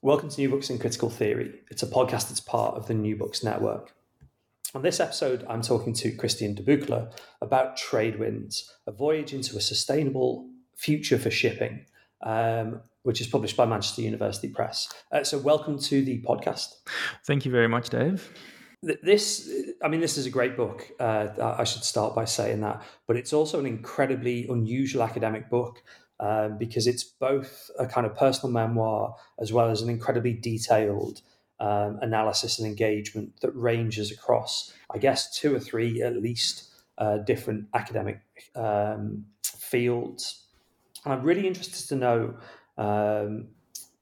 Welcome to New Books in Critical Theory. It's a podcast that's part of the New Books Network. On this episode, I'm talking to Christiaan De Beukelaer about Trade Winds, a voyage into a sustainable future for shipping, um, which is published by Manchester University Press. Uh, so, welcome to the podcast. Thank you very much, Dave. This, I mean, this is a great book. Uh, I should start by saying that, but it's also an incredibly unusual academic book um, because it's both a kind of personal memoir as well as an incredibly detailed um, analysis and engagement that ranges across, I guess, two or three at least uh, different academic um, fields. And I'm really interested to know, um,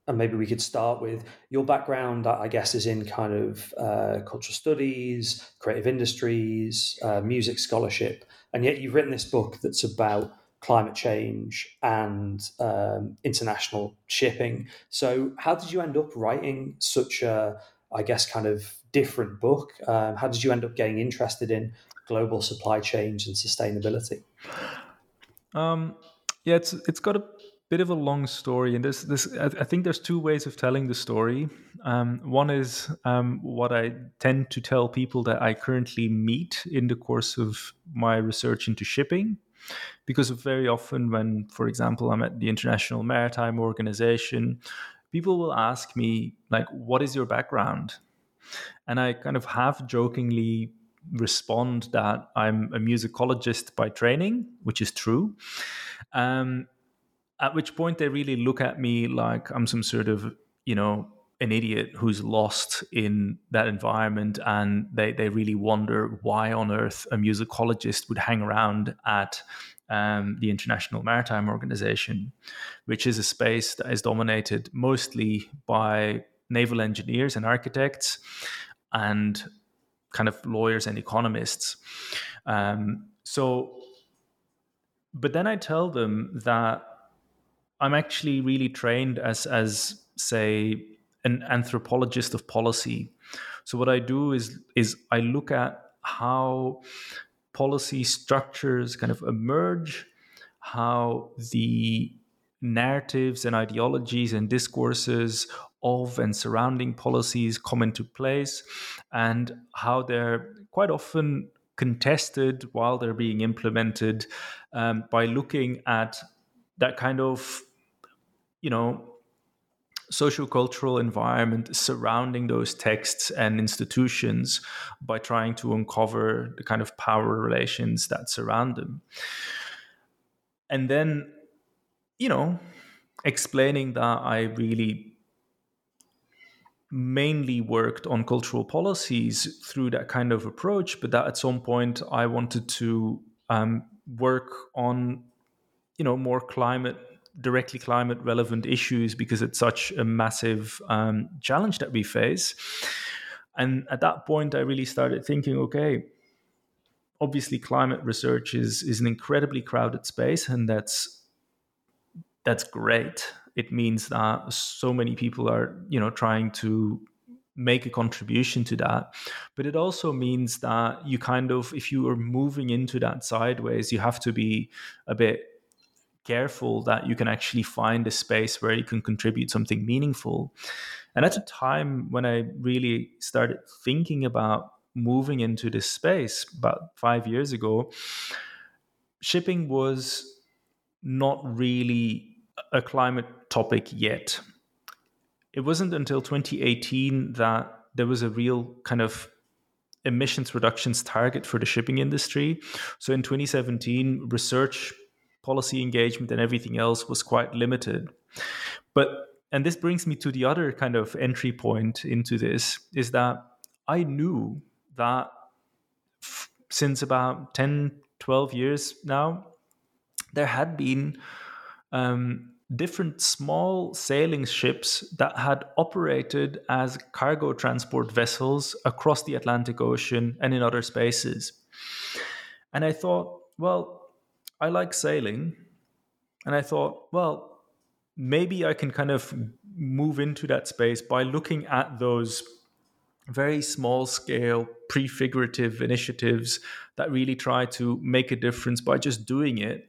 and maybe we could start with your background, I guess, is in kind of uh, cultural studies, creative industries, uh, music scholarship. And yet you've written this book that's about climate change and um, international shipping. So, how did you end up writing such a, I guess, kind of different book? Um, how did you end up getting interested in global supply chains and sustainability? Um, yeah, it's it's got a bit of a long story, and this this I, think there's two ways of telling the story. Um, one is um, what I tend to tell people that I currently meet in the course of my research into shipping, because very often when for example i'm at the international maritime organization people will ask me like what is your background? And i kind of half jokingly respond that i'm a musicologist by training which is true um, at which point they really look at me like i'm some sort of you know an idiot who's lost in that environment and they, they really wonder why on earth a musicologist would hang around at um, the International Maritime Organization, which is a space that is dominated mostly by naval engineers and architects and kind of lawyers and economists. Um, so, but then I tell them that I'm actually really trained as, as say, an anthropologist of policy. So what I do is is I look at how policy structures kind of emerge, how the narratives and ideologies and discourses of and surrounding policies come into place, and how they're quite often contested while they're being implemented um, by looking at that kind of you know sociocultural environment surrounding those texts and institutions by trying to uncover the kind of power relations that surround them. And then, you know, explaining that I really mainly worked on cultural policies through that kind of approach, but that at some point I wanted to um, work on, you know, more climate directly climate relevant issues because it's such a massive um, challenge that we face. And at that point, I really started thinking, okay, obviously climate research is is an incredibly crowded space, and that's that's great. it means that so many people are you know trying to make a contribution to that but it also means that you kind of if you are moving into that sideways you have to be a bit careful that you can actually find a space where you can contribute something meaningful and at a time when i really started thinking about moving into this space about 5 years ago shipping was not really a climate topic yet it wasn't until 2018 that there was a real kind of emissions reductions target for the shipping industry. So in 2017, research, policy engagement, and everything else was quite limited. But and this brings me to the other kind of entry point into this is that I knew that f- since about 10, 12 years now, there had been um, different small sailing ships that had operated as cargo transport vessels across the Atlantic Ocean and in other spaces. And I thought, well, I like sailing. And I thought, well, maybe I can kind of move into that space by looking at those very small scale prefigurative initiatives that really try to make a difference by just doing it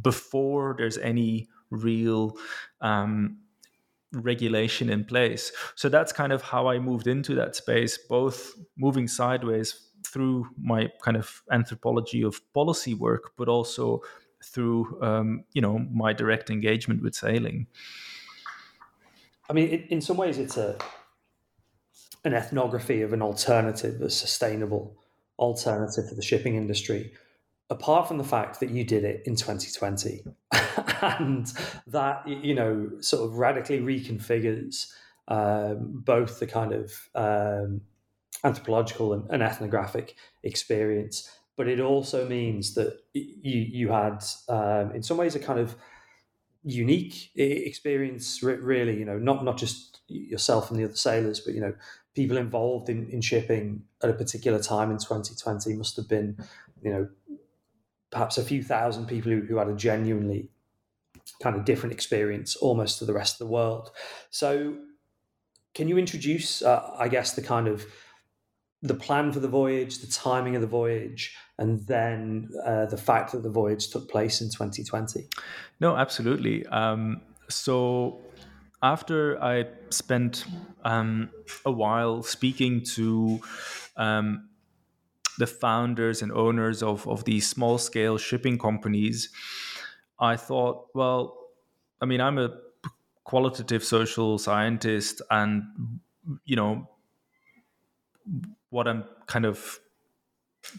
before there's any real um, regulation in place. So that's kind of how I moved into that space, both moving sideways through my kind of anthropology of policy work, but also through um, you know my direct engagement with sailing. I mean, in some ways, it's a an ethnography of an alternative, a sustainable alternative for the shipping industry, apart from the fact that you did it in 2020 and that you know sort of radically reconfigures um, both the kind of um, anthropological and, and, ethnographic experience but it also means that you you had um, in some ways a kind of unique experience really you know not not just yourself and the other sailors but you know people involved in, in shipping at a particular time in 2020 must have been you know perhaps a few thousand people who, who had a genuinely kind of different experience almost to the rest of the world. So, can you introduce, uh, I guess, the kind of the plan for the voyage, the timing of the voyage, and then uh, the fact that the voyage took place in 2020? No, absolutely. Um, so, after I spent um, a while speaking to um, the founders and owners of, of these small scale shipping companies, I thought, well, I mean, I'm a qualitative social scientist, and, you know, what I'm kind of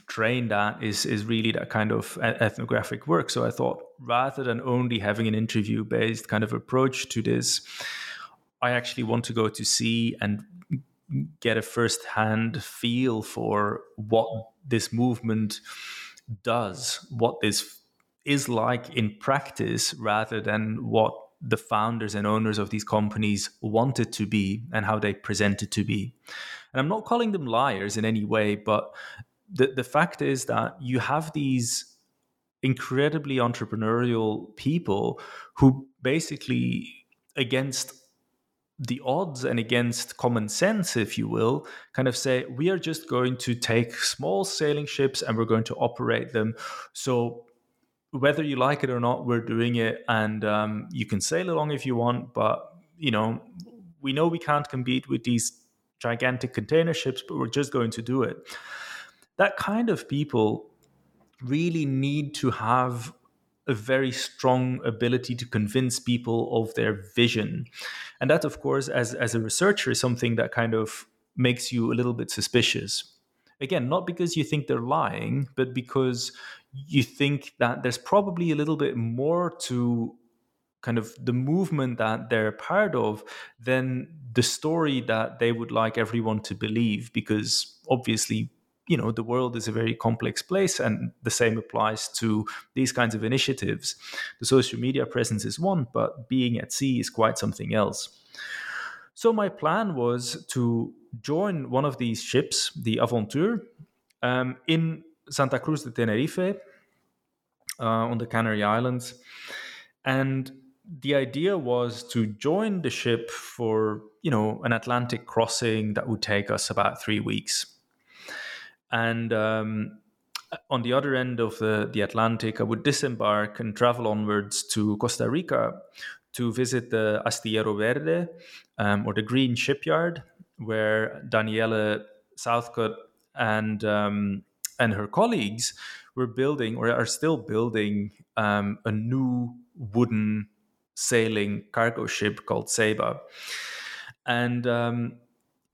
trained at is is really that kind of ethnographic work. So I thought rather than only having an interview based kind of approach to this, I actually want to go to sea and get a first hand feel for what this movement does, what this is like in practice, rather than what the founders and owners of these companies want it to be and how they present it to be. And I'm not calling them liars in any way, but the, the fact is that you have these incredibly entrepreneurial people who basically, against the odds and against common sense, if you will, kind of say, we are just going to take small sailing ships and we're going to operate them. So, whether you like it or not, we're doing it. And um, you can sail along if you want, but, you know, we know we can't compete with these gigantic container ships, but we're just going to do it. That kind of people really need to have a very strong ability to convince people of their vision. And that, of course, as, as a researcher, is something that kind of makes you a little bit suspicious. Again, not because you think they're lying, but because you think that there's probably a little bit more to kind of the movement that they're part of than the story that they would like everyone to believe because obviously you know the world is a very complex place and the same applies to these kinds of initiatives. The social media presence is one but being at sea is quite something else. So my plan was to join one of these ships the Avontuur um, in santa cruz de tenerife uh, on the canary islands. And the idea was to join the ship for you know an Atlantic crossing that would take us about three weeks, and um, on the other end of the, the Atlantic, I would disembark and travel onwards to Costa Rica to visit the Astillero Verde um, or the Green Shipyard, where daniela Southcott and um, and her colleagues were building or are still building um, a new wooden sailing cargo ship called Ceiba. And um,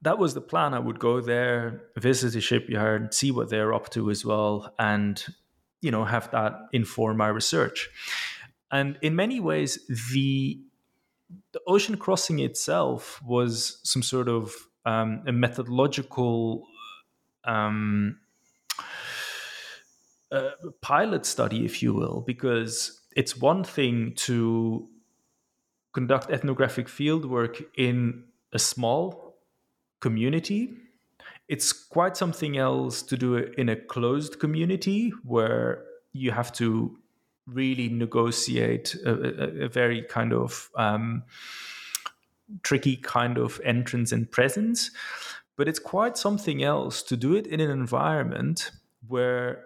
that was the plan. I would go there, visit the shipyard, see what they're up to as well, and you know have that inform my research. And in many ways, the the ocean crossing itself was some sort of um, a methodological um, uh, pilot study, if you will, because it's one thing to conduct ethnographic fieldwork in a small community. It's quite something else to do it in a closed community where you have to really negotiate a, a, a very kind of um, tricky kind of entrance and presence. But it's quite something else to do it in an environment where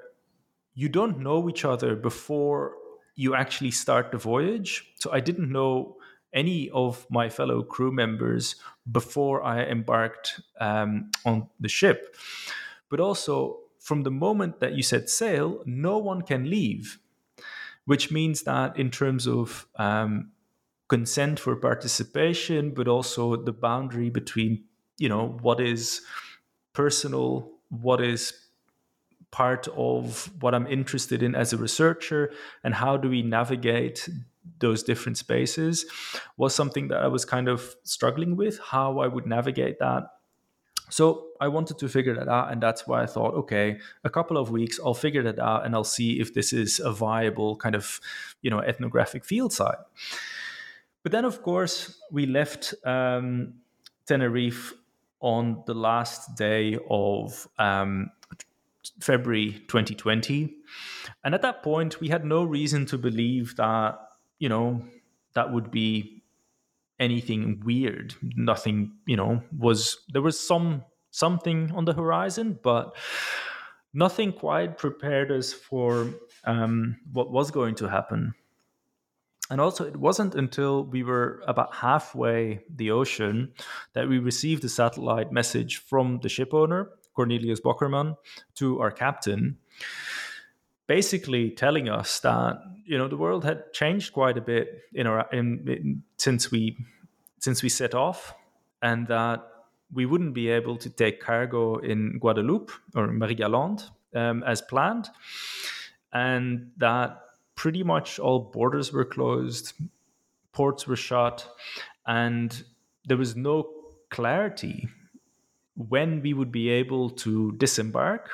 you don't know each other before you actually start the voyage. So I didn't know any of my fellow crew members before I embarked um, on the ship. But also, from the moment that you set sail, no one can leave, which means that in terms of um, consent for participation, but also the boundary between, you know, what is personal, what is part of what I'm interested in as a researcher, and how do we navigate those different spaces was something that I was kind of struggling with, how I would navigate that. So I wanted to figure that out, and that's why I thought, okay, a couple of weeks, I'll figure that out, and I'll see if this is a viable kind of, you know, ethnographic field site. But then, of course, we left um, Tenerife on the last day of um, February 2020. And at that point, we had no reason to believe that, you know, that would be anything weird. Nothing, you know, was there was some something on the horizon, but nothing quite prepared us for um, what was going to happen. And also, it wasn't until we were about halfway the ocean that we received a satellite message from the ship owner Cornelius Bockermann, to our captain, basically telling us that you know the world had changed quite a bit in our in, in, since we since we set off, and that we wouldn't be able to take cargo in Guadeloupe or Marie-Galante um, as planned, and that pretty much all borders were closed, ports were shut, and there was no clarity when we would be able to disembark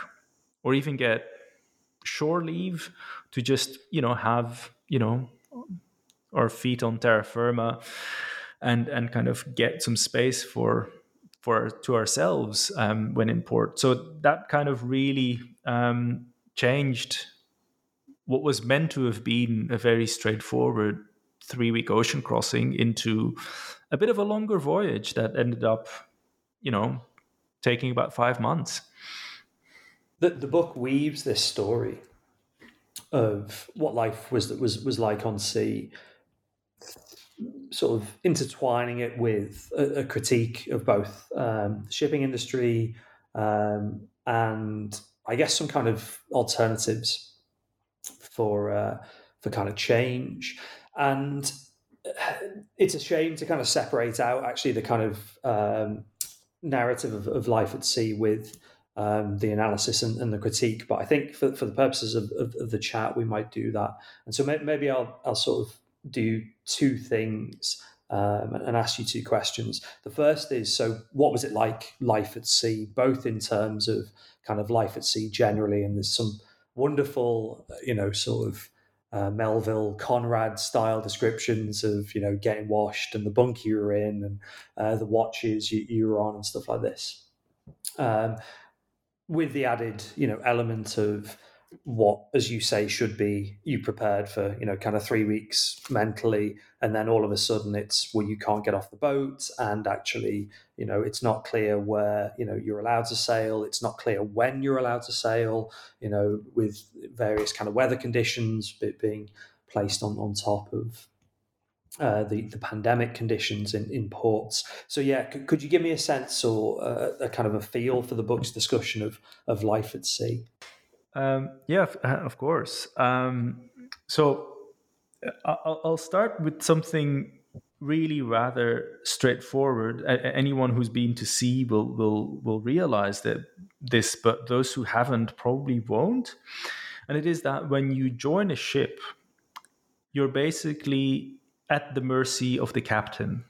or even get shore leave to just you know have you know our feet on terra firma and and kind of get some space for for to ourselves um, when in port so that kind of really um, changed what was meant to have been a very straightforward three week ocean crossing into a bit of a longer voyage that ended up you know taking about five months. The, the book weaves this story of what life was that was was like on sea, sort of intertwining it with a, a critique of both um, the shipping industry um, and I guess some kind of alternatives for uh, for kind of change. And it's a shame to kind of separate out actually the kind of um, narrative of, of life at sea with um, the analysis and, and, the critique. But I think for, for the purposes of, of, of, the chat, we might do that. And so maybe I'll, I'll sort of do two things um, and ask you two questions. The first is so, what was it like life at sea, both in terms of kind of life at sea generally, and there's some wonderful, you know, sort of uh, Melville Conrad style descriptions of you know getting washed and the bunk you were in and uh, the watches you, you, were on and stuff like this, um, with the added you know element of what, as you say, should be you prepared for, you know, kind of three weeks mentally, and then all of a sudden it's well, you can't get off the boat, and actually, you know, it's not clear where you know you're allowed to sail. It's not clear when you're allowed to sail. You know, with various kind of weather conditions being placed on on top of uh, the the pandemic conditions in, in ports. So yeah, could, could you give me a sense or uh, a kind of a feel for the book's discussion of of life at sea? Um, yeah, uh, of course. Um, so uh, I'll, I'll start with something really rather straightforward. Anyone who's been to sea will will will realize that this, but those who haven't probably won't. And it is that when you join a ship, you're basically at the mercy of the captain.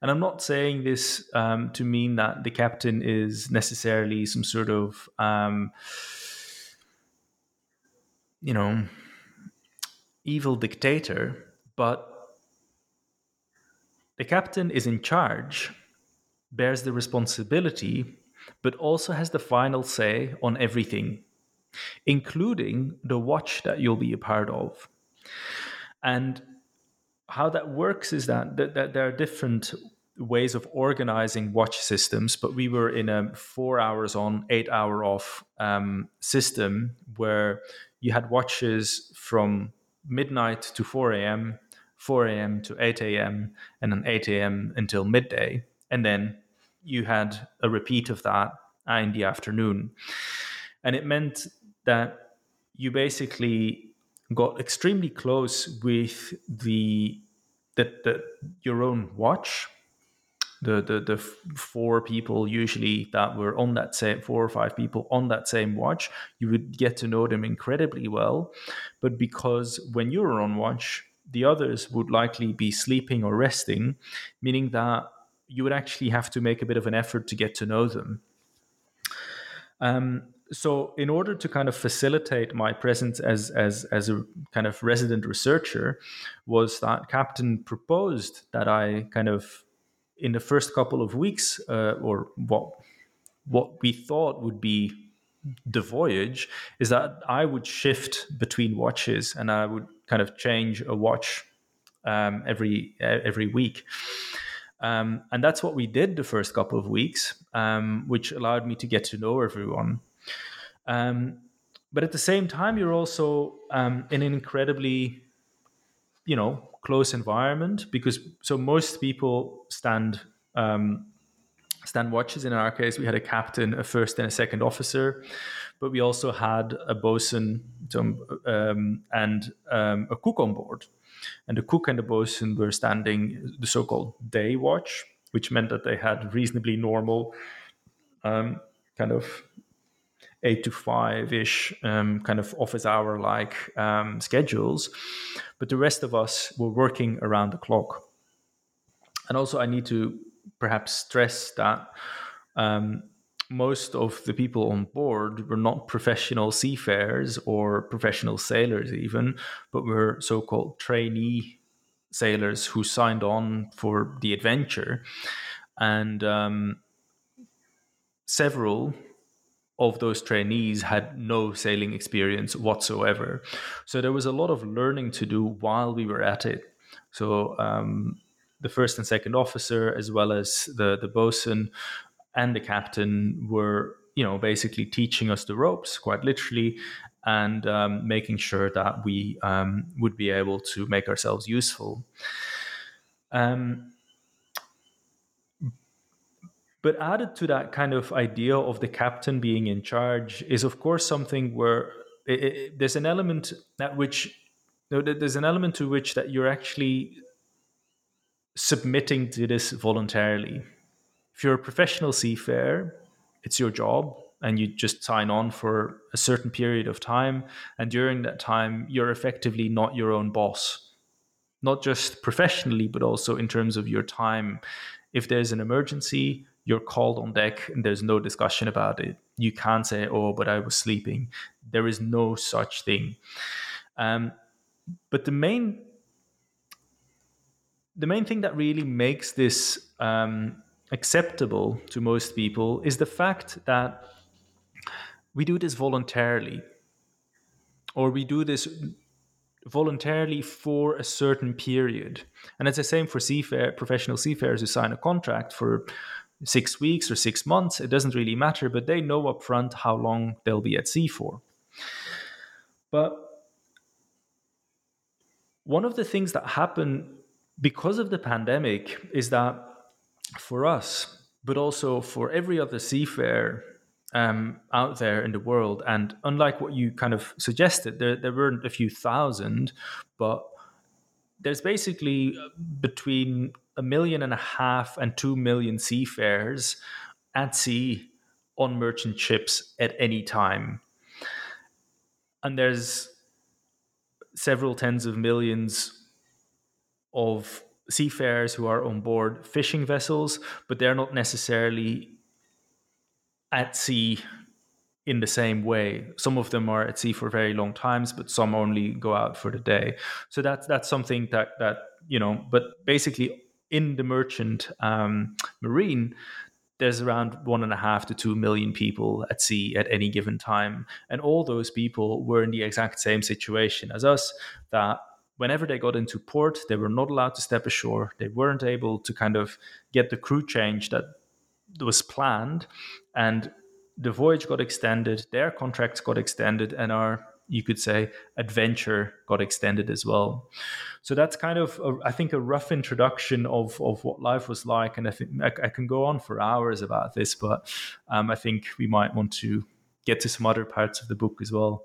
And I'm not saying this um, to mean that the captain is necessarily some sort of um, you know, evil dictator, but the captain is in charge, bears the responsibility, but also has the final say on everything, including the watch that you'll be a part of. And how that works is that, that, that there are different ways of organizing watch systems, but we were in a four hours on, eight hour off um, system where you had watches from midnight to 4 a.m., 4 a.m. to 8 a.m., and then 8 a.m. until midday. And then you had a repeat of that in the afternoon. And it meant that you basically got extremely close with the, the, the your own watch. The, the the four people usually that were on that same four or five people on that same watch you would get to know them incredibly well. But because when you were on watch the others would likely be sleeping or resting meaning that you would actually have to make a bit of an effort to get to know them. Um, so in order to kind of facilitate my presence as as as a kind of resident researcher was that captain proposed that i kind of in the first couple of weeks, uh, or what what we thought would be the voyage, is that I would shift between watches and I would kind of change a watch um, every every week. Um, and that's what we did the first couple of weeks, um, which allowed me to get to know everyone. Um, but at the same time, you're also um, in an incredibly, you know, close environment because so most people stand um, stand watches. In our case, we had a captain, a first, and a second officer, but we also had a bosun um, and um, a cook on board. And the cook and the bosun were standing the so-called day watch, which meant that they had reasonably normal um, kind of eight to five ish um, kind of office hour like um, schedules. But the rest of us were working around the clock. And also, I need to perhaps stress that um, most of the people on board were not professional seafarers or professional sailors, even, but were so called trainee sailors who signed on for the adventure. And um, several of those trainees had no sailing experience whatsoever. So there was a lot of learning to do while we were at it. So um, the first and second officer, as well as the the bosun and the captain, were you know basically teaching us the ropes, quite literally, and um, making sure that we um, would be able to make ourselves useful. Um, but added to that kind of idea of the captain being in charge is, of course, something where it, it, there's an element at which there's an element to which that you're actually submitting to this voluntarily. If you're a professional seafarer, it's your job and you just sign on for a certain period of time. And during that time, you're effectively not your own boss, not just professionally, but also in terms of your time. If there's an emergency, you're called on deck and there's no discussion about it. You can't say, oh, but I was sleeping. There is no such thing. Um, but the main the main thing that really makes this um, acceptable to most people is the fact that we do this voluntarily. or we do this voluntarily for a certain period. And it's the same for seafarer, professional seafarers who sign a contract for six weeks or six months. It doesn't really matter, but they know upfront how long they'll be at sea for. But one of the things that happened because of the pandemic is that for us, but also for every other seafarer um, out there in the world, and unlike what you kind of suggested, there, there weren't a few thousand, but there's basically uh, between a million and a half and two million seafarers at sea on merchant ships at any time. And there's several tens of millions of seafarers who are on board fishing vessels, but they're not necessarily at sea in the same way. Some of them are at sea for very long times, but some only go out for the day. So that's that's something that that you know. But basically, in the merchant um, marine, there's around one and a half to two million people at sea at any given time, and all those people were in the exact same situation as us. That whenever they got into port, they were not allowed to step ashore. They weren't able to kind of get the crew change that was planned, and the voyage got extended, their contracts got extended, and our you could say adventure got extended as well. So that's kind of a, I think a rough introduction of of what life was like, and I think I, I can go on for hours about this, but um, I think we might want to get to some other parts of the book as well.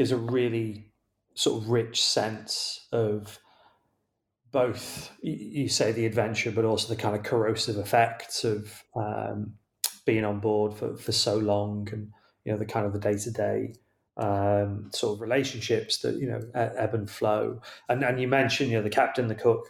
gives a really sort of rich sense of both you say the adventure but also the kind of corrosive effects of um, being on board for, for so long and you know the kind of the day-to-day um, sort of relationships that you know ebb and flow. And and you mentioned you know the captain the cook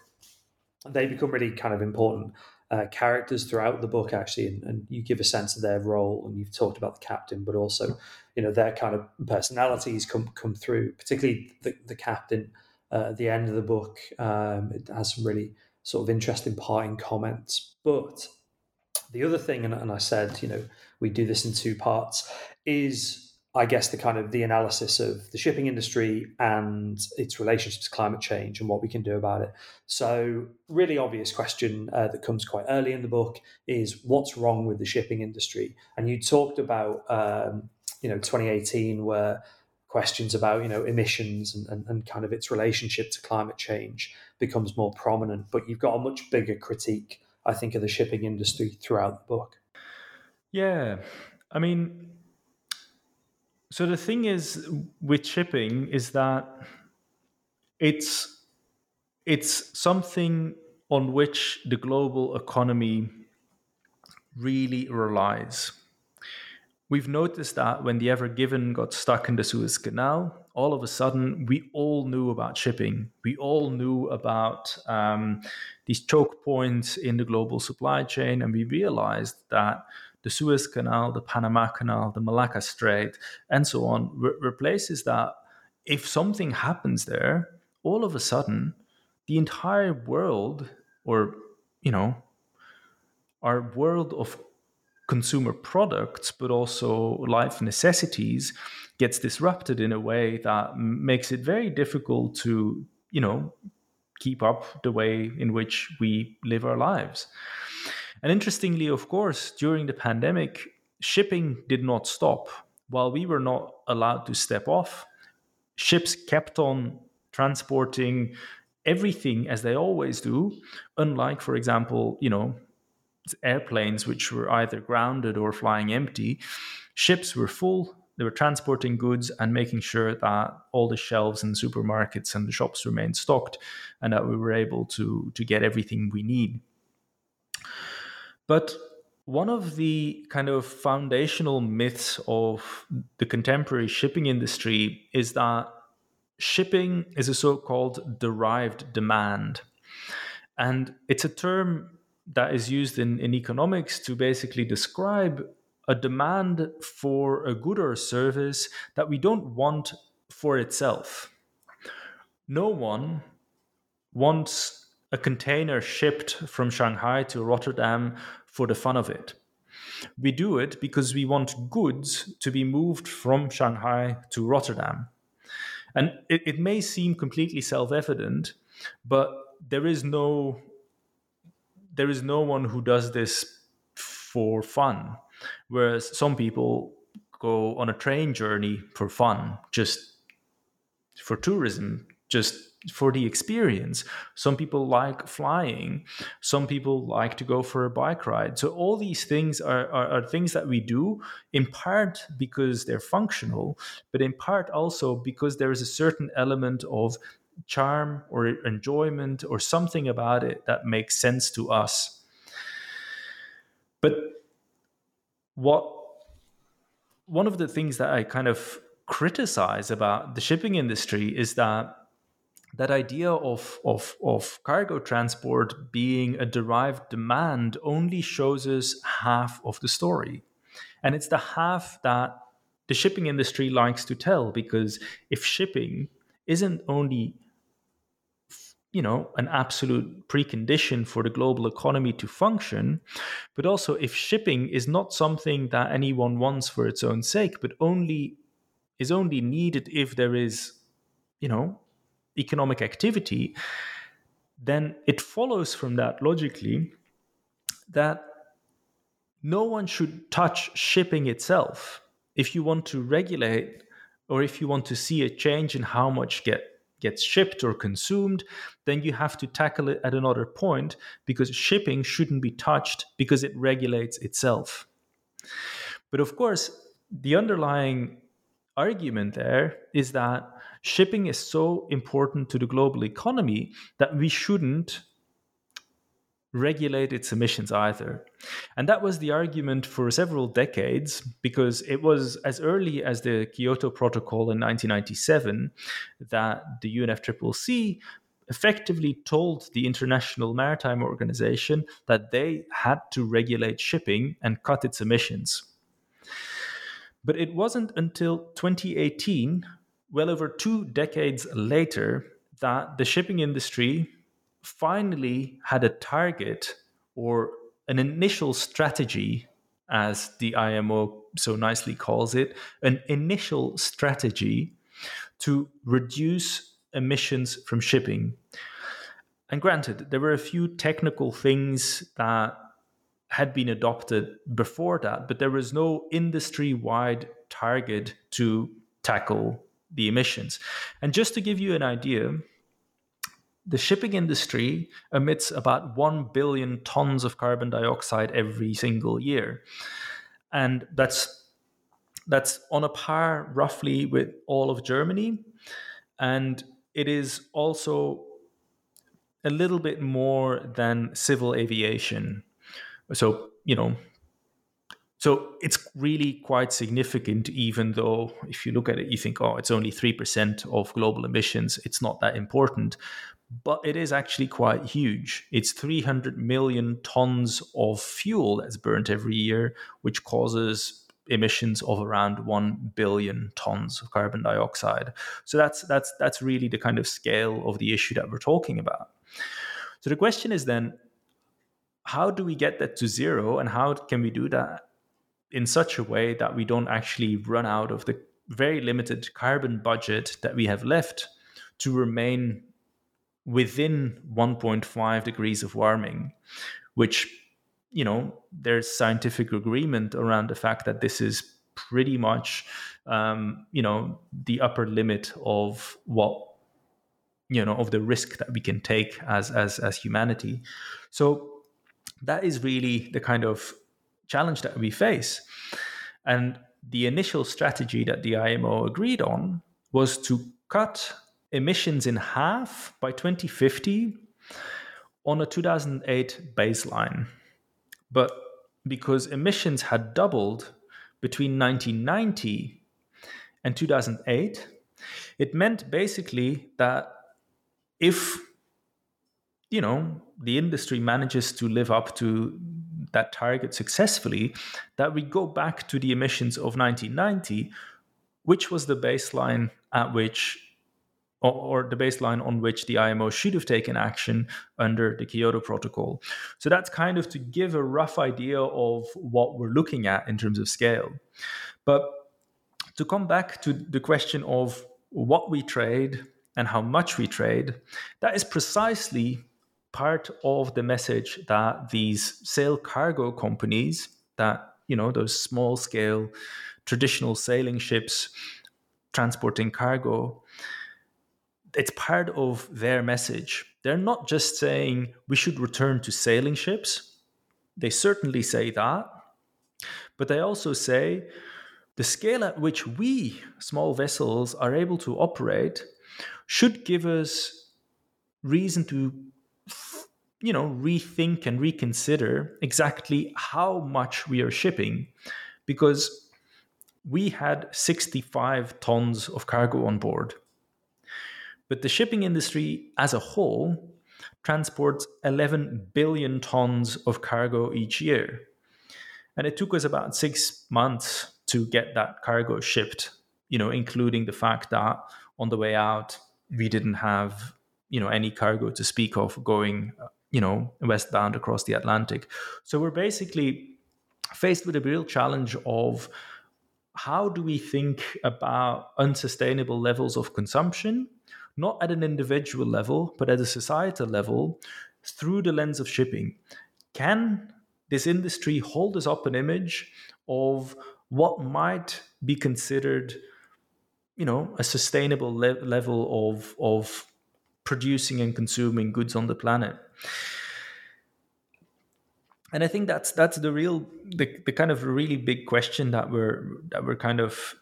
they become really kind of important uh, characters throughout the book actually and, and, you give a sense of their role and you've talked about the captain but also you know their kind of personalities come come through particularly the, the captain uh, at the end of the book um, it has some really sort of interesting parting comments. But the other thing and, and i said you know we do this in two parts is I guess the kind of the analysis of the shipping industry and its relationships to climate change and what we can do about it. So, really obvious question uh, that comes quite early in the book is what's wrong with the shipping industry? And you talked about, um, you know, 2018, where questions about you know emissions and, and, and kind of its relationship to climate change becomes more prominent. But you've got a much bigger critique, I think, of the shipping industry throughout the book. Yeah, I mean so the thing is with shipping is that it's it's something on which the global economy really relies. We've noticed that when the Ever Given got stuck in the Suez Canal, all of a sudden we all knew about shipping. We all knew about um, these choke points in the global supply chain, and we realized that the Suez Canal, the Panama Canal, the Malacca Strait, and so on, were, were places that if something happens there, all of a sudden, the entire world, or, you know, our world of consumer products, but also life necessities, gets disrupted in a way that makes it very difficult to, you know, keep up the way in which we live our lives. And interestingly, of course, during the pandemic, shipping did not stop. While we were not allowed to step off, ships kept on transporting everything as they always do, unlike, for example, you know, airplanes which were either grounded or flying empty. Ships were full, they were transporting goods and making sure that all the shelves in supermarkets and the shops remained stocked and that we were able to, to get everything we need. But one of the kind of foundational myths of the contemporary shipping industry is that shipping is a so called derived demand. And it's a term that is used in, in economics to basically describe a demand for a good or a service that we don't want for itself. No one wants a container shipped from Shanghai to Rotterdam for the fun of it. We do it because we want goods to be moved from Shanghai to Rotterdam. And it, it may seem completely self evident, but there is no there is no one who does this for fun. Whereas some people go on a train journey for fun, just for tourism, just for the experience. Some people like flying. Some people like to go for a bike ride. So all these things are, are, are, things that we do in part because they're functional, but in part also because there is a certain element of charm or enjoyment or something about it that makes sense to us. But what one of the things that I kind of criticize about the shipping industry is that that idea of, of, of cargo transport being a derived demand only shows us half of the story. And it's the half that the shipping industry likes to tell because if shipping isn't only you know an absolute precondition for the global economy to function but also if shipping is not something that anyone wants for its own sake but only is only needed if there is you know economic activity, then it follows from that logically that no one should touch shipping itself. If you want to regulate or if you want to see a change in how much get gets shipped or consumed, then you have to tackle it at another point because shipping shouldn't be touched because it regulates itself. But of course, the underlying argument there is that shipping is so important to the global economy that we shouldn't regulate its emissions either. And that was the argument for several decades because it was as early as the Kyoto Protocol in 1997 that the UNFCCC effectively told the International Maritime Organization that they had to regulate shipping and cut its emissions. But it wasn't until 2018 well over two decades later that the shipping industry finally had a target or an initial strategy, as the IMO so nicely calls it, an initial strategy to reduce emissions from shipping. And granted, there were a few technical things that had been adopted before that, but there was no industry wide target to tackle the emissions. And just to give you an idea, the shipping industry emits about 1 billion tons of carbon dioxide every single year. And that's that's on a par roughly with all of Germany. And it is also a little bit more than civil aviation. So, you know, so it's really quite significant, even though if you look at it, you think, oh, it's only 3% of global emissions. It's not that important. But it is actually quite huge. It's 300 million tons of fuel that's burnt every year, which causes emissions of around 1 billion tons of carbon dioxide. So that's that's that's really the kind of scale of the issue that we're talking about. So the question is then how do we get that to zero and how can we do that in such a way that we don't actually run out of the very limited carbon budget that we have left to remain within 1.5 degrees of warming, which, you know, there's scientific agreement around the fact that this is pretty much, um, you know, the upper limit of what you know of the risk that we can take as as as humanity. So that is really the kind of challenge that we face, and the initial strategy that the IMO agreed on was to cut emissions in half by 2050 on a 2008 baseline. But because emissions had doubled between 1990 and 2008, it meant basically that if you know the industry manages to live up to that target successfully that we go back to the emissions of 1990 which was the baseline at which or, the baseline on which the IMO should have taken action under the Kyoto Protocol. So that's kind of to give a rough idea of what we're looking at in terms of scale. But to come back to the question of what we trade and how much we trade, that is precisely part of the message that these sail cargo companies that you know those small scale traditional sailing ships transporting cargo it's part of their message. They're not just saying we should return to sailing ships. They certainly say that. But they also say the scale at which we, small vessels, are able to operate should give us reason to you know rethink and reconsider exactly how much we are shipping because we had 65 tons of cargo on board but the shipping industry as a whole transports 11 billion tons of cargo each year. And it took us about six months to get that cargo shipped, you know, including the fact that on the way out, we didn't have, you know, any cargo to speak of going, you know, westbound across the Atlantic. So we're basically faced with a real challenge of how do we think about unsustainable levels of consumption not at an individual level, but at a societal level through the lens of shipping. Can this industry hold us up an image of what might be considered, you know, a sustainable le- level of, of producing and consuming goods on the planet? and I think that's that's the real the, the kind of really big question that we're that we're kind of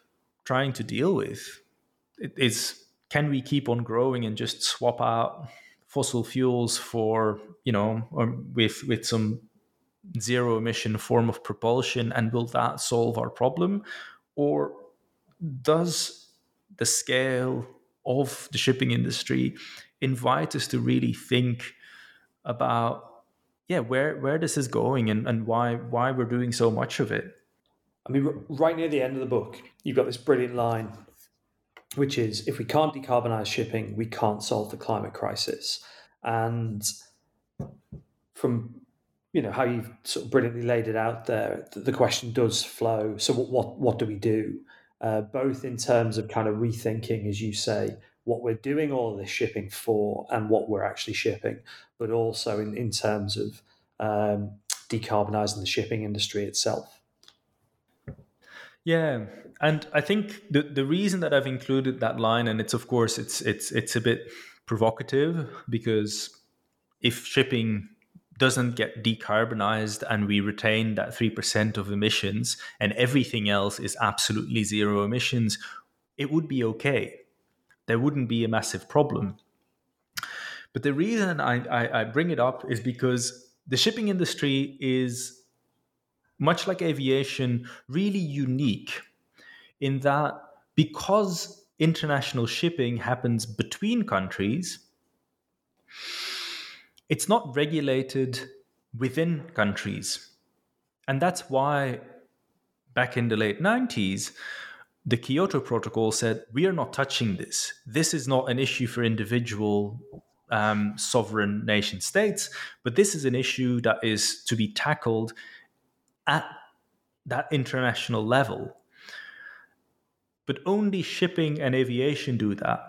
trying to deal with. It is can we keep on growing and just swap out fossil fuels for you know or with with some zero emission form of propulsion and will that solve our problem or does the scale of the shipping industry invite us to really think about yeah where where this is going and, and why why we're doing so much of it i mean right near the end of the book you've got this brilliant line which is if we can't decarbonize shipping, we can't solve the climate crisis. And from you know how you've sort of brilliantly laid it out there, the question does flow. So what what, what do we do? Uh, both in terms of kind of rethinking, as you say, what we're doing all this shipping for and what we're actually shipping, but also in, in terms of um, decarbonizing the shipping industry itself. Yeah, and I think the the reason that I've included that line, and it's of course it's it's it's a bit provocative because if shipping doesn't get decarbonized and we retain that 3% of emissions and everything else is absolutely zero emissions, it would be okay. There wouldn't be a massive problem. But the reason I, I, I bring it up is because the shipping industry is, much like aviation, really unique in that because international shipping happens between countries, it's not regulated within countries. And that's why back in the late 90s, the Kyoto Protocol said, we are not touching this. This is not an issue for individual um, sovereign nation states, but this is an issue that is to be tackled at that international level but only shipping and aviation do that.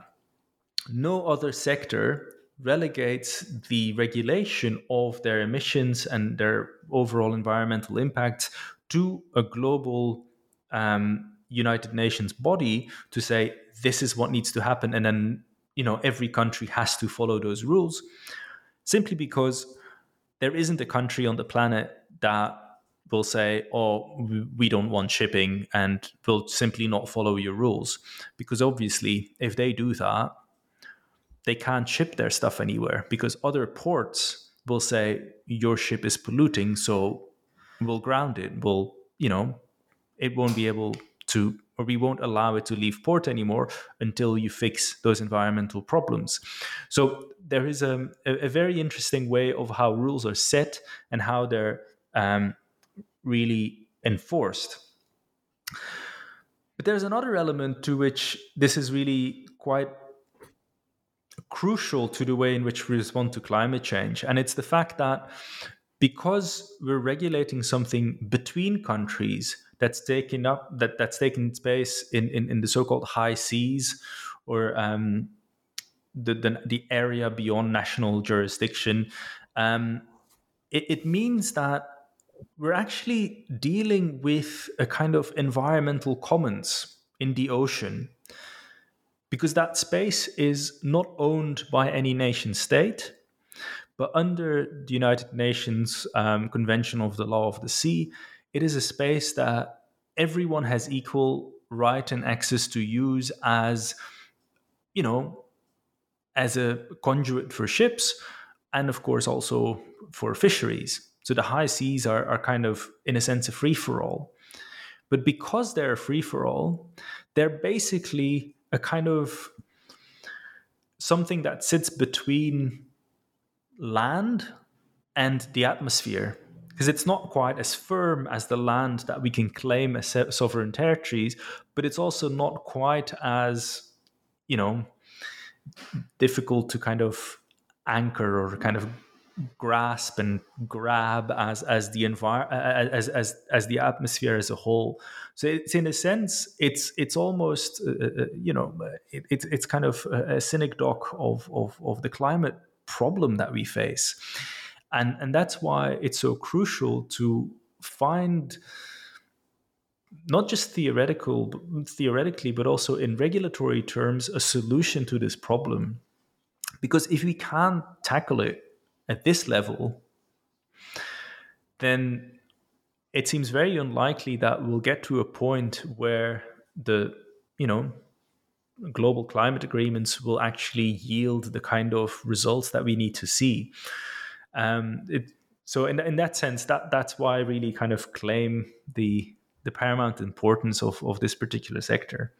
No other sector relegates the regulation of their emissions and their overall environmental impacts to a global um, United Nations body to say this is what needs to happen, and then you know every country has to follow those rules, simply because there isn't a country on the planet that will say, "Oh, we don't want shipping," and will simply not follow your rules, because obviously, if they do that, they can't ship their stuff anywhere because other ports will say your ship is polluting, so we'll ground it. We'll, you know, it won't be able to, or we won't allow it to leave port anymore until you fix those environmental problems. So there is a, a very interesting way of how rules are set and how they're um, really enforced. But there's another element to which this is really quite crucial to the way in which we respond to climate change. And it's the fact that because we're regulating something between countries that's taken up that that's taken space in, in, in the so-called high seas or um, the, the, the area beyond national jurisdiction, um, it, it means that we're actually dealing with a kind of environmental commons in the ocean because that space is not owned by any nation state, but under the United Nations um, Convention of the Law of the Sea, it is a space that everyone has equal right and access to use as, you know, as a conduit for ships and, of course, also for fisheries. So the high seas are, are kind of, in a sense, a free for all. But because they're a free for all, they're basically a kind of something that sits between land and the atmosphere because it's not quite as firm as the land that we can claim as sovereign territories but it's also not quite as you know difficult to kind of anchor or kind of grasp and grab as as the envir- as as as the atmosphere as a whole. So it's in a sense it's it's almost uh, uh, uh you know it, it's it's kind of a synecdoche of, of of the climate problem that we face. And and that's why it's so crucial to find not just theoretical theoretically but also in regulatory terms a solution to this problem. Because if we can't tackle it at this level, then it seems very unlikely that we'll get to a point where the, you know, global climate agreements will actually yield the kind of results that we need to see. Um, it, so in, in that sense, that that's why I really kind of claim the the paramount importance of, of this particular sector.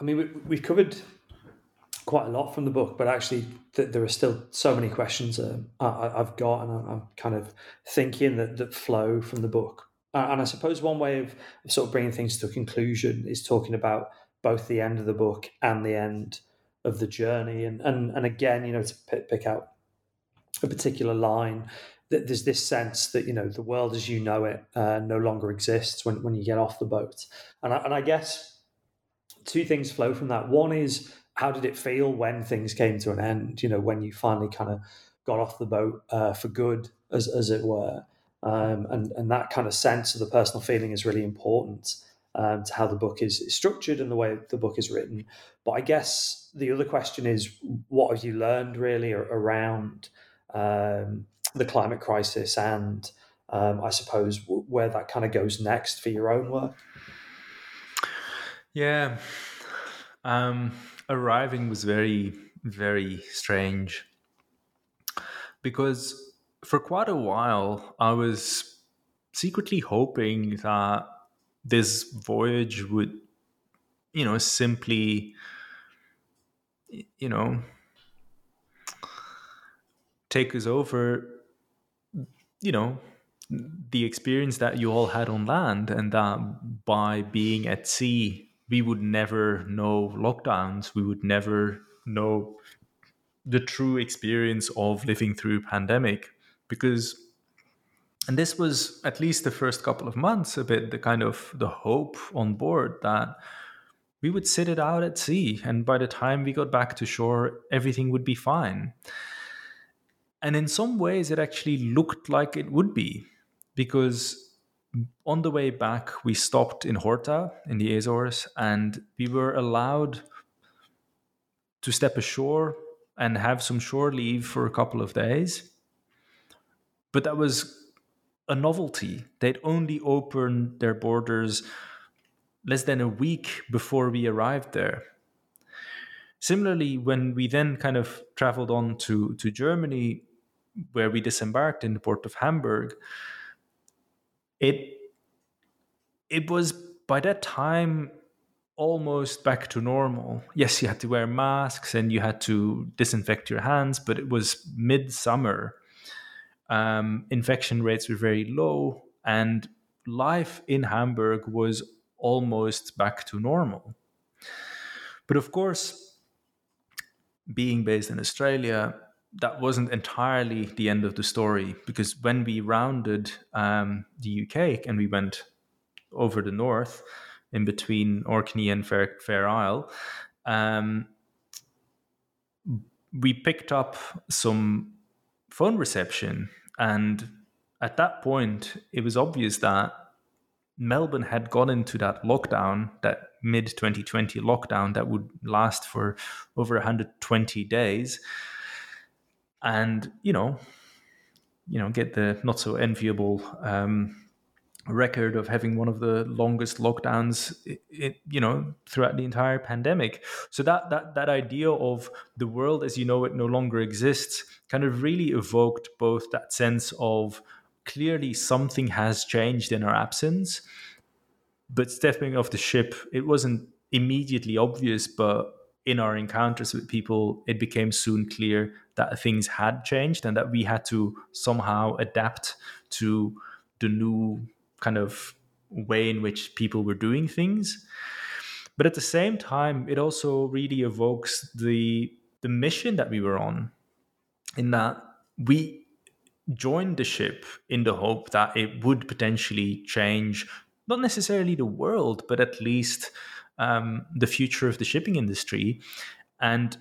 I mean, we, we've covered quite a lot from the book, but actually th- there are still so many questions uh, I, have got, and I'm kind of thinking that that flow from the book. And I suppose one way of, sort of bringing things to a conclusion is talking about both the end of the book and the end of the journey, and and and again, you know, to pick, pick out a particular line. That there's this sense that you know the world as you know it uh, no longer exists when, when you get off the boat, and I, and I guess two things flow from that. One is how did it feel when things came to an end? You know, when you finally kind of got off the boat uh, for good, as as it were, um, and and that kind of sense of the personal feeling is really important um, to how the book is, structured and the way the book is written. But I guess the other question is, what have you learned really around um, the climate crisis and um, I suppose where that kind of goes next for your own work? Yeah. Um, arriving was very, very strange because for quite a while I was secretly hoping that this voyage would, you know, simply, you know, take us over, you know, the experience that you all had on land, and that by being at sea, we would never know lockdowns. We would never know the true experience of living through pandemic because and this was at least the first couple of months a bit the kind of the hope on board that we would sit it out at sea and by the time we got back to shore everything would be fine and in some ways it actually looked like it would be because on the way back, we stopped in Horta in the Azores and we were allowed to step ashore and have some shore leave for a couple of days. But that was a novelty. They'd only opened their borders less than a week before we arrived there. Similarly, when we then kind of traveled on to, to Germany, where we disembarked in the port of Hamburg, it it was by that time almost back to normal. Yes, you had to wear masks and you had to disinfect your hands, but it was midsummer. Um, infection rates were very low, and life in Hamburg was almost back to normal. But of course, being based in Australia, that wasn't entirely the end of the story because when we rounded um, the UK and we went over the north, in between Orkney and Fair, Fair Isle, um, we picked up some phone reception. And at that point, it was obvious that Melbourne had gone into that lockdown, that mid 2020 lockdown that would last for over 120 days. And, you know, you know, get the not so enviable um, record of having one of the longest lockdowns it, you know throughout the entire pandemic. So that that that idea of the world as you know it no longer exists kind of really evoked both that sense of clearly something has changed in our absence but stepping off the ship it wasn't immediately obvious but in our encounters with people it became soon clear that things had changed and that we had to somehow adapt to the new kind of way in which people were doing things. But at the same time, it also really evokes the the mission that we were on, in that we joined the ship in the hope that it would potentially change not necessarily the world, but at least um, the future of the shipping industry. And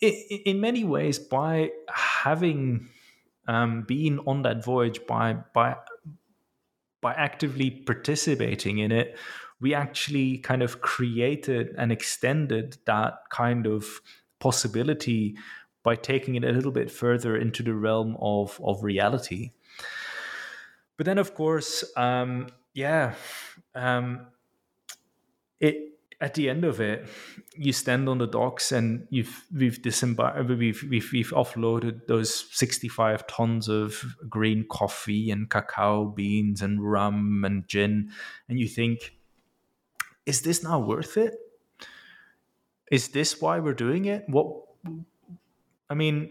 in many ways, by having um, been on that voyage, by by by actively participating in it, we actually kind of created and extended that kind of possibility by taking it a little bit further into the realm of, of reality. But then, of course, um, yeah, um, it at the end of it, you stand on the docks and you've we've disembarked, we've, we've we've offloaded those sixty five tons of green coffee and cacao beans and rum and gin, and you think, is this now worth it? Is this why we're doing it? What I mean,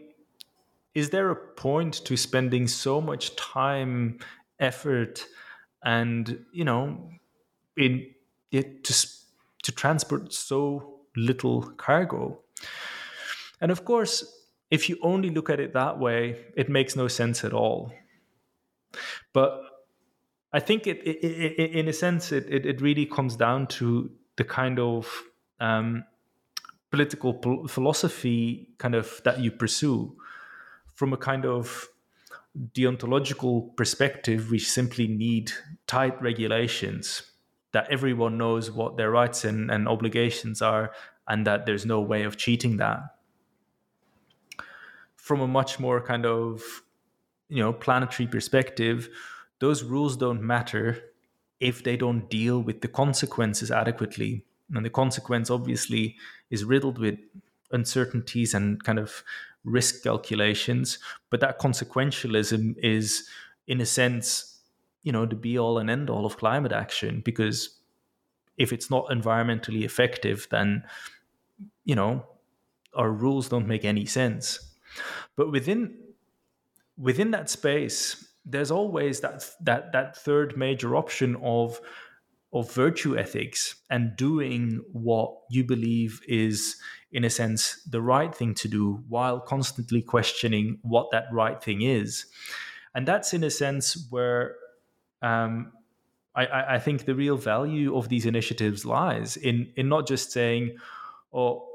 is there a point to spending so much time, effort, and you know, in it to to transport so little cargo. And of course, if you only look at it that way, it makes no sense at all. But I think it, it, it in a sense, it, it, really comes down to the kind of um, political philosophy kind of that you pursue from a kind of deontological perspective we simply need tight regulations that everyone knows what their rights and, and obligations are and that there's no way of cheating that. From a much more kind of you know planetary perspective those rules don't matter if they don't deal with the consequences adequately. And the consequence obviously is riddled with uncertainties and kind of risk calculations but that consequentialism is in a sense you know the be all and end all of climate action because if it's not environmentally effective then you know our rules don't make any sense. But within within that space there's always that that that third major option of of virtue ethics and doing what you believe is in a sense the right thing to do while constantly questioning what that right thing is. And that's in a sense where um, I, I, think the real value of these initiatives lies in in not just saying, "Oh,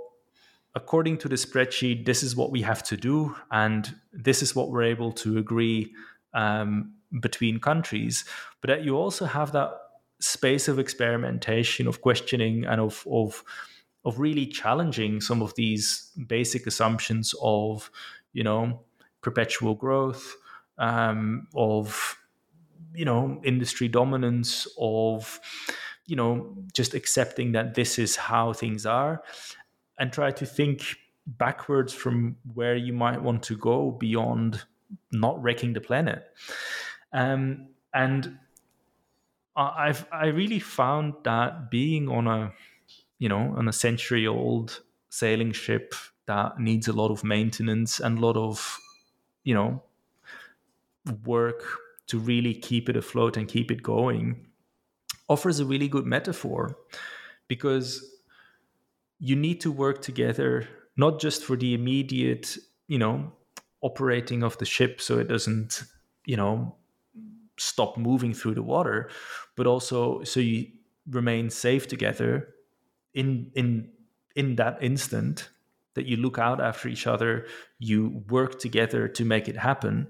according to the spreadsheet, this is what we have to do, and this is what we're able to agree." Um, between countries, but that you also have that space of experimentation, of questioning, and of of of really challenging some of these basic assumptions of you know perpetual growth, um, of you know industry dominance, of you know just accepting that this is how things are, and try to think backwards from where you might want to go beyond not wrecking the planet. Um, and I've I really found that being on a you know on a century old sailing ship that needs a lot of maintenance and a lot of you know work to really keep it afloat and keep it going offers a really good metaphor because you need to work together not just for the immediate you know operating of the ship so it doesn't you know stop moving through the water but also so you remain safe together in in in that instant that you look out after each other you work together to make it happen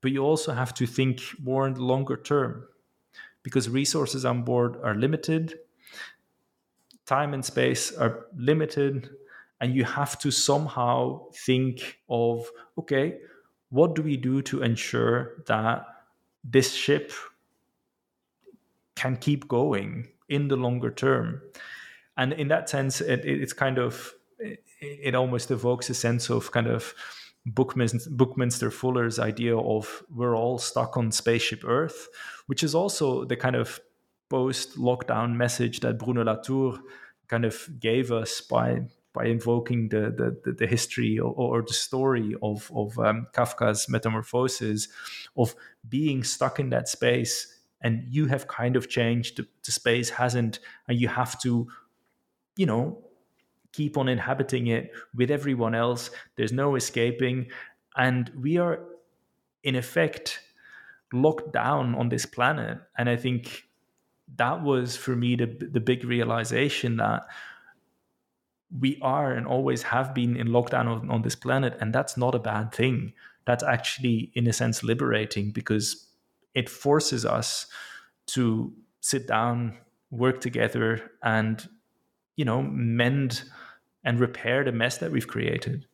but you also have to think more in the longer term because resources on board are limited time and space are limited and you have to somehow think of okay what do we do to ensure that this ship can keep going in the longer term? And in that sense it, it's kind of it almost evokes a sense of kind of Buckminster, Buckminster Fuller's idea of we're all stuck on spaceship Earth, which is also the kind of post lockdown message that Bruno Latour kind of gave us by by invoking the the, the history or, or, the story of of um, Kafka's Metamorphosis, of being stuck in that space, and you have kind of changed. The, the space hasn't, and you have to, you know, keep on inhabiting it with everyone else. There's no escaping, and we are, in effect, locked down on this planet. And I think that was for me the the big realization that we are and always have been in lockdown on, on, this planet and that's not a bad thing that's actually in a sense liberating because it forces us to sit down work together and you know mend and repair the mess that we've created